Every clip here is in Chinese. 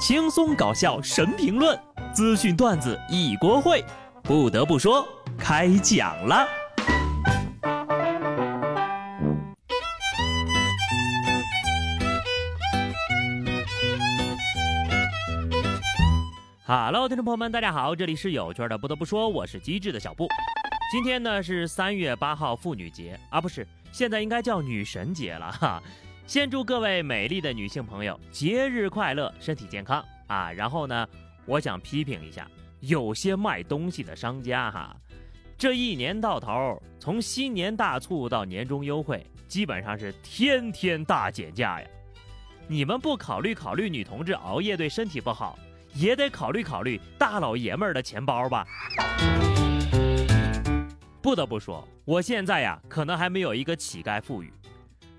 轻松搞笑神评论，资讯段子一锅烩。不得不说，开讲了。Hello，听众朋友们，大家好，这里是有趣的。不得不说，我是机智的小布。今天呢是三月八号妇女节啊，不是，现在应该叫女神节了哈。先祝各位美丽的女性朋友节日快乐，身体健康啊！然后呢，我想批评一下有些卖东西的商家哈，这一年到头，从新年大促到年终优惠，基本上是天天大减价呀！你们不考虑考虑女同志熬夜对身体不好，也得考虑考虑大老爷们儿的钱包吧？不得不说，我现在呀，可能还没有一个乞丐富裕。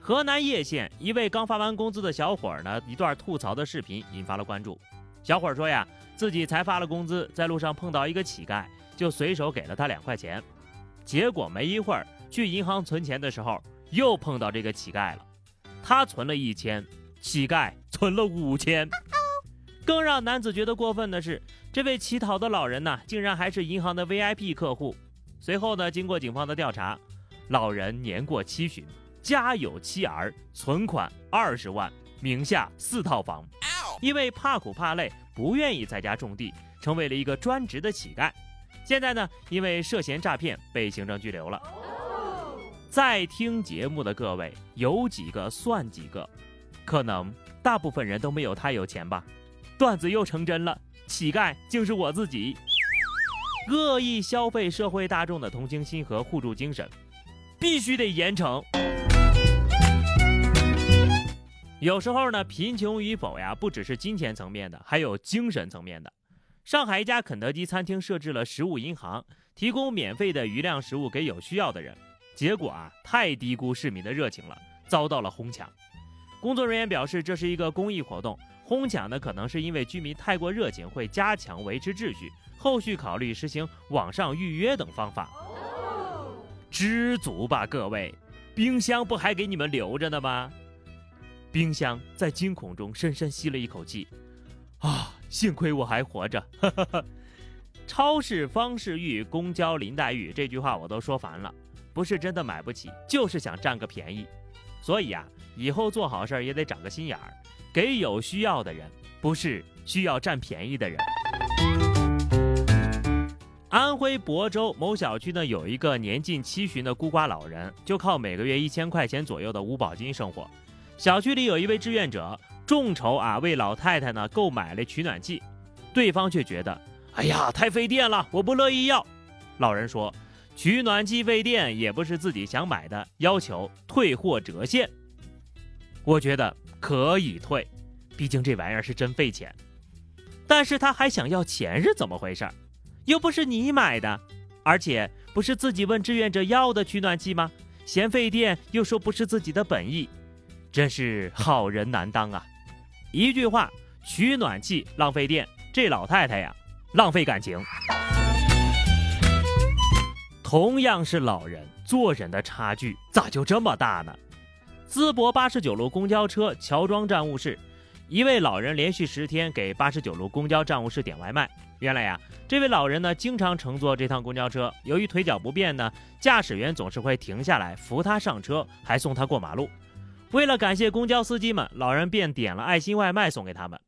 河南叶县一位刚发完工资的小伙儿呢，一段吐槽的视频引发了关注。小伙儿说呀，自己才发了工资，在路上碰到一个乞丐，就随手给了他两块钱。结果没一会儿去银行存钱的时候，又碰到这个乞丐了。他存了一千，乞丐存了五千。更让男子觉得过分的是，这位乞讨的老人呢，竟然还是银行的 VIP 客户。随后呢，经过警方的调查，老人年过七旬。家有妻儿，存款二十万，名下四套房。因为怕苦怕累，不愿意在家种地，成为了一个专职的乞丐。现在呢，因为涉嫌诈骗被行政拘留了。在听节目的各位，有几个算几个，可能大部分人都没有他有钱吧。段子又成真了，乞丐竟是我自己。恶意消费社会大众的同情心和互助精神，必须得严惩。有时候呢，贫穷与否呀，不只是金钱层面的，还有精神层面的。上海一家肯德基餐厅设置了食物银行，提供免费的余量食物给有需要的人。结果啊，太低估市民的热情了，遭到了哄抢。工作人员表示，这是一个公益活动，哄抢呢可能是因为居民太过热情，会加强维持秩序，后续考虑实行网上预约等方法。知足吧，各位，冰箱不还给你们留着呢吗？冰箱在惊恐中深深吸了一口气，啊，幸亏我还活着。超市方世玉，公交林黛玉，这句话我都说烦了。不是真的买不起，就是想占个便宜。所以啊，以后做好事也得长个心眼儿，给有需要的人，不是需要占便宜的人。安徽亳州某小区呢，有一个年近七旬的孤寡老人，就靠每个月一千块钱左右的五保金生活。小区里有一位志愿者，众筹啊为老太太呢购买了取暖器，对方却觉得，哎呀太费电了，我不乐意要。老人说，取暖器费电也不是自己想买的，要求退货折现。我觉得可以退，毕竟这玩意儿是真费钱。但是他还想要钱是怎么回事？又不是你买的，而且不是自己问志愿者要的取暖器吗？嫌费电又说不是自己的本意。真是好人难当啊！一句话，取暖器浪费电，这老太太呀，浪费感情。同样是老人，做人的差距咋就这么大呢？淄博八十九路公交车乔庄站务室，一位老人连续十天给八十九路公交站务室点外卖。原来呀，这位老人呢，经常乘坐这趟公交车，由于腿脚不便呢，驾驶员总是会停下来扶他上车，还送他过马路。为了感谢公交司机们，老人便点了爱心外卖送给他们。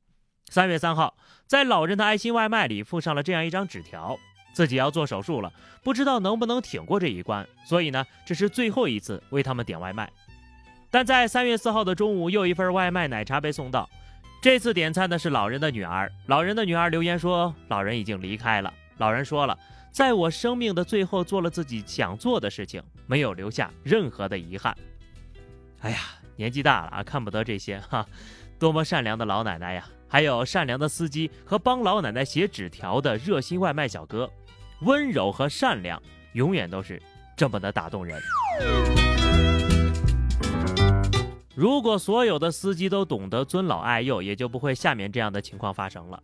三月三号，在老人的爱心外卖里附上了这样一张纸条：自己要做手术了，不知道能不能挺过这一关，所以呢，这是最后一次为他们点外卖。但在三月四号的中午，又一份外卖奶茶被送到，这次点餐的是老人的女儿。老人的女儿留言说：“老人已经离开了。老人说了，在我生命的最后做了自己想做的事情，没有留下任何的遗憾。”哎呀。年纪大了啊，看不得这些 哈，多么善良的老奶奶呀！还有善良的司机和帮老奶奶写纸条的热心外卖小哥，温柔和善良永远都是这么的打动人。如果所有的司机都懂得尊老爱幼，也就不会下面这样的情况发生了。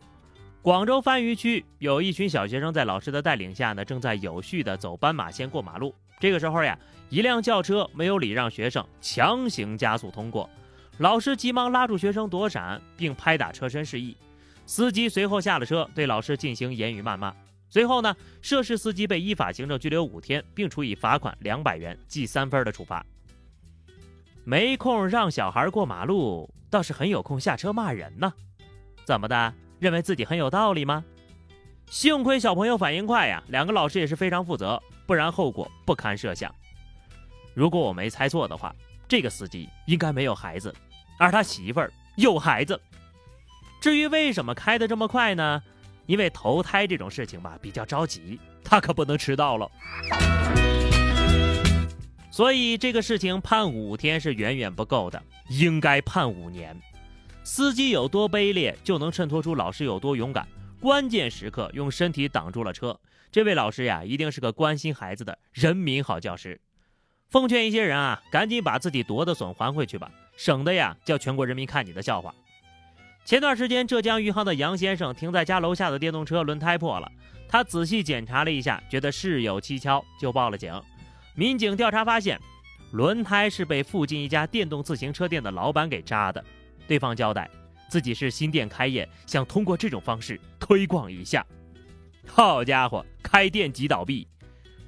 广州番禺区有一群小学生在老师的带领下呢，正在有序的走斑马线过马路。这个时候呀，一辆轿车没有礼让学生，强行加速通过。老师急忙拉住学生躲闪，并拍打车身示意。司机随后下了车，对老师进行言语谩骂。随后呢，涉事司机被依法行政拘留五天，并处以罚款两百元、记三分的处罚。没空让小孩过马路，倒是很有空下车骂人呢。怎么的？认为自己很有道理吗？幸亏小朋友反应快呀，两个老师也是非常负责，不然后果不堪设想。如果我没猜错的话，这个司机应该没有孩子，而他媳妇儿有孩子。至于为什么开的这么快呢？因为投胎这种事情吧，比较着急，他可不能迟到了。所以这个事情判五天是远远不够的，应该判五年。司机有多卑劣，就能衬托出老师有多勇敢。关键时刻用身体挡住了车，这位老师呀，一定是个关心孩子的人民好教师。奉劝一些人啊，赶紧把自己夺的损还回去吧，省得呀叫全国人民看你的笑话。前段时间，浙江余杭的杨先生停在家楼下的电动车轮胎破了，他仔细检查了一下，觉得事有蹊跷，就报了警。民警调查发现，轮胎是被附近一家电动自行车店的老板给扎的。对方交代，自己是新店开业，想通过这种方式推广一下。好家伙，开店即倒闭，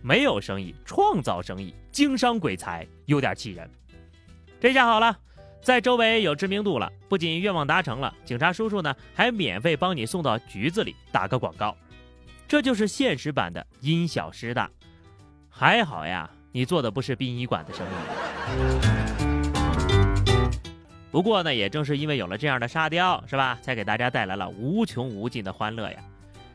没有生意，创造生意，经商鬼才，有点气人。这下好了。在周围有知名度了，不仅愿望达成了，警察叔叔呢还免费帮你送到局子里打个广告，这就是现实版的因小失大。还好呀，你做的不是殡仪馆的生意。不过呢，也正是因为有了这样的沙雕，是吧，才给大家带来了无穷无尽的欢乐呀。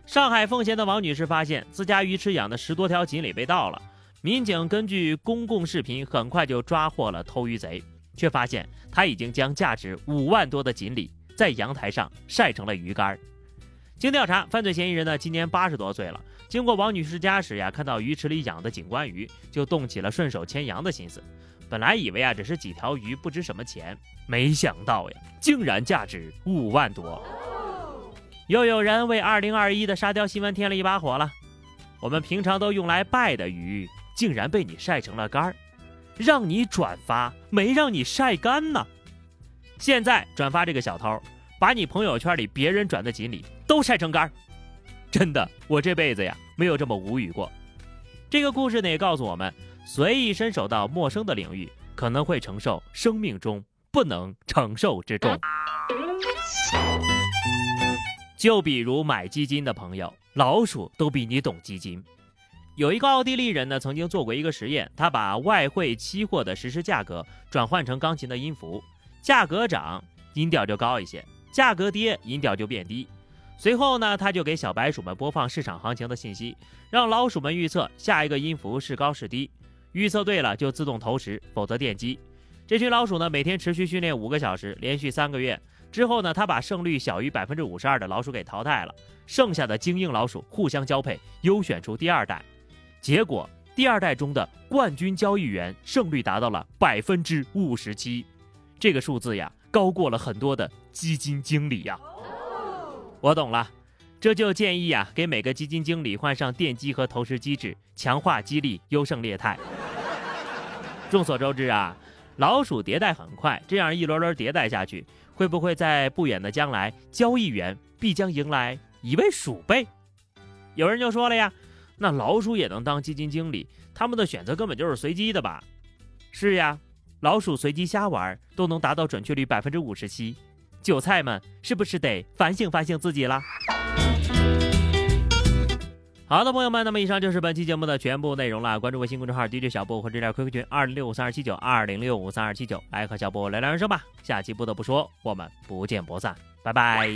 上海奉贤的王女士发现自家鱼池养的十多条锦鲤被盗了，民警根据公共视频很快就抓获了偷鱼贼。却发现他已经将价值五万多的锦鲤在阳台上晒成了鱼干。经调查，犯罪嫌疑人呢今年八十多岁了。经过王女士家时呀，看到鱼池里养的景观鱼，就动起了顺手牵羊的心思。本来以为啊只是几条鱼，不值什么钱，没想到呀，竟然价值五万多。又有人为二零二一的沙雕新闻添了一把火了。我们平常都用来拜的鱼，竟然被你晒成了干儿。让你转发，没让你晒干呢。现在转发这个小偷，把你朋友圈里别人转的锦鲤都晒成干儿真的，我这辈子呀没有这么无语过。这个故事呢也告诉我们，随意伸手到陌生的领域，可能会承受生命中不能承受之重。就比如买基金的朋友，老鼠都比你懂基金。有一个奥地利人呢，曾经做过一个实验，他把外汇期货的实时价格转换成钢琴的音符，价格涨，音调就高一些；价格跌，音调就变低。随后呢，他就给小白鼠们播放市场行情的信息，让老鼠们预测下一个音符是高是低，预测对了就自动投食，否则电击。这群老鼠呢，每天持续训练五个小时，连续三个月之后呢，他把胜率小于百分之五十二的老鼠给淘汰了，剩下的精英老鼠互相交配，优选出第二代。结果，第二代中的冠军交易员胜率达到了百分之五十七，这个数字呀，高过了很多的基金经理呀。我懂了，这就建议啊，给每个基金经理换上电机和投石机制，强化激励优胜劣汰。众所周知啊，老鼠迭代很快，这样一轮轮迭代下去，会不会在不远的将来，交易员必将迎来一位鼠辈？有人就说了呀。那老鼠也能当基金经理？他们的选择根本就是随机的吧？是呀，老鼠随机瞎玩都能达到准确率百分之五十七。韭菜们是不是得反省反省自己了？好的，朋友们，那么以上就是本期节目的全部内容了。关注微信公众号 DJ 小布或者加 QQ 群二零六五三二七九二零六五三二七九，来和小布聊聊人生吧。下期不得不说，我们不见不散，拜拜。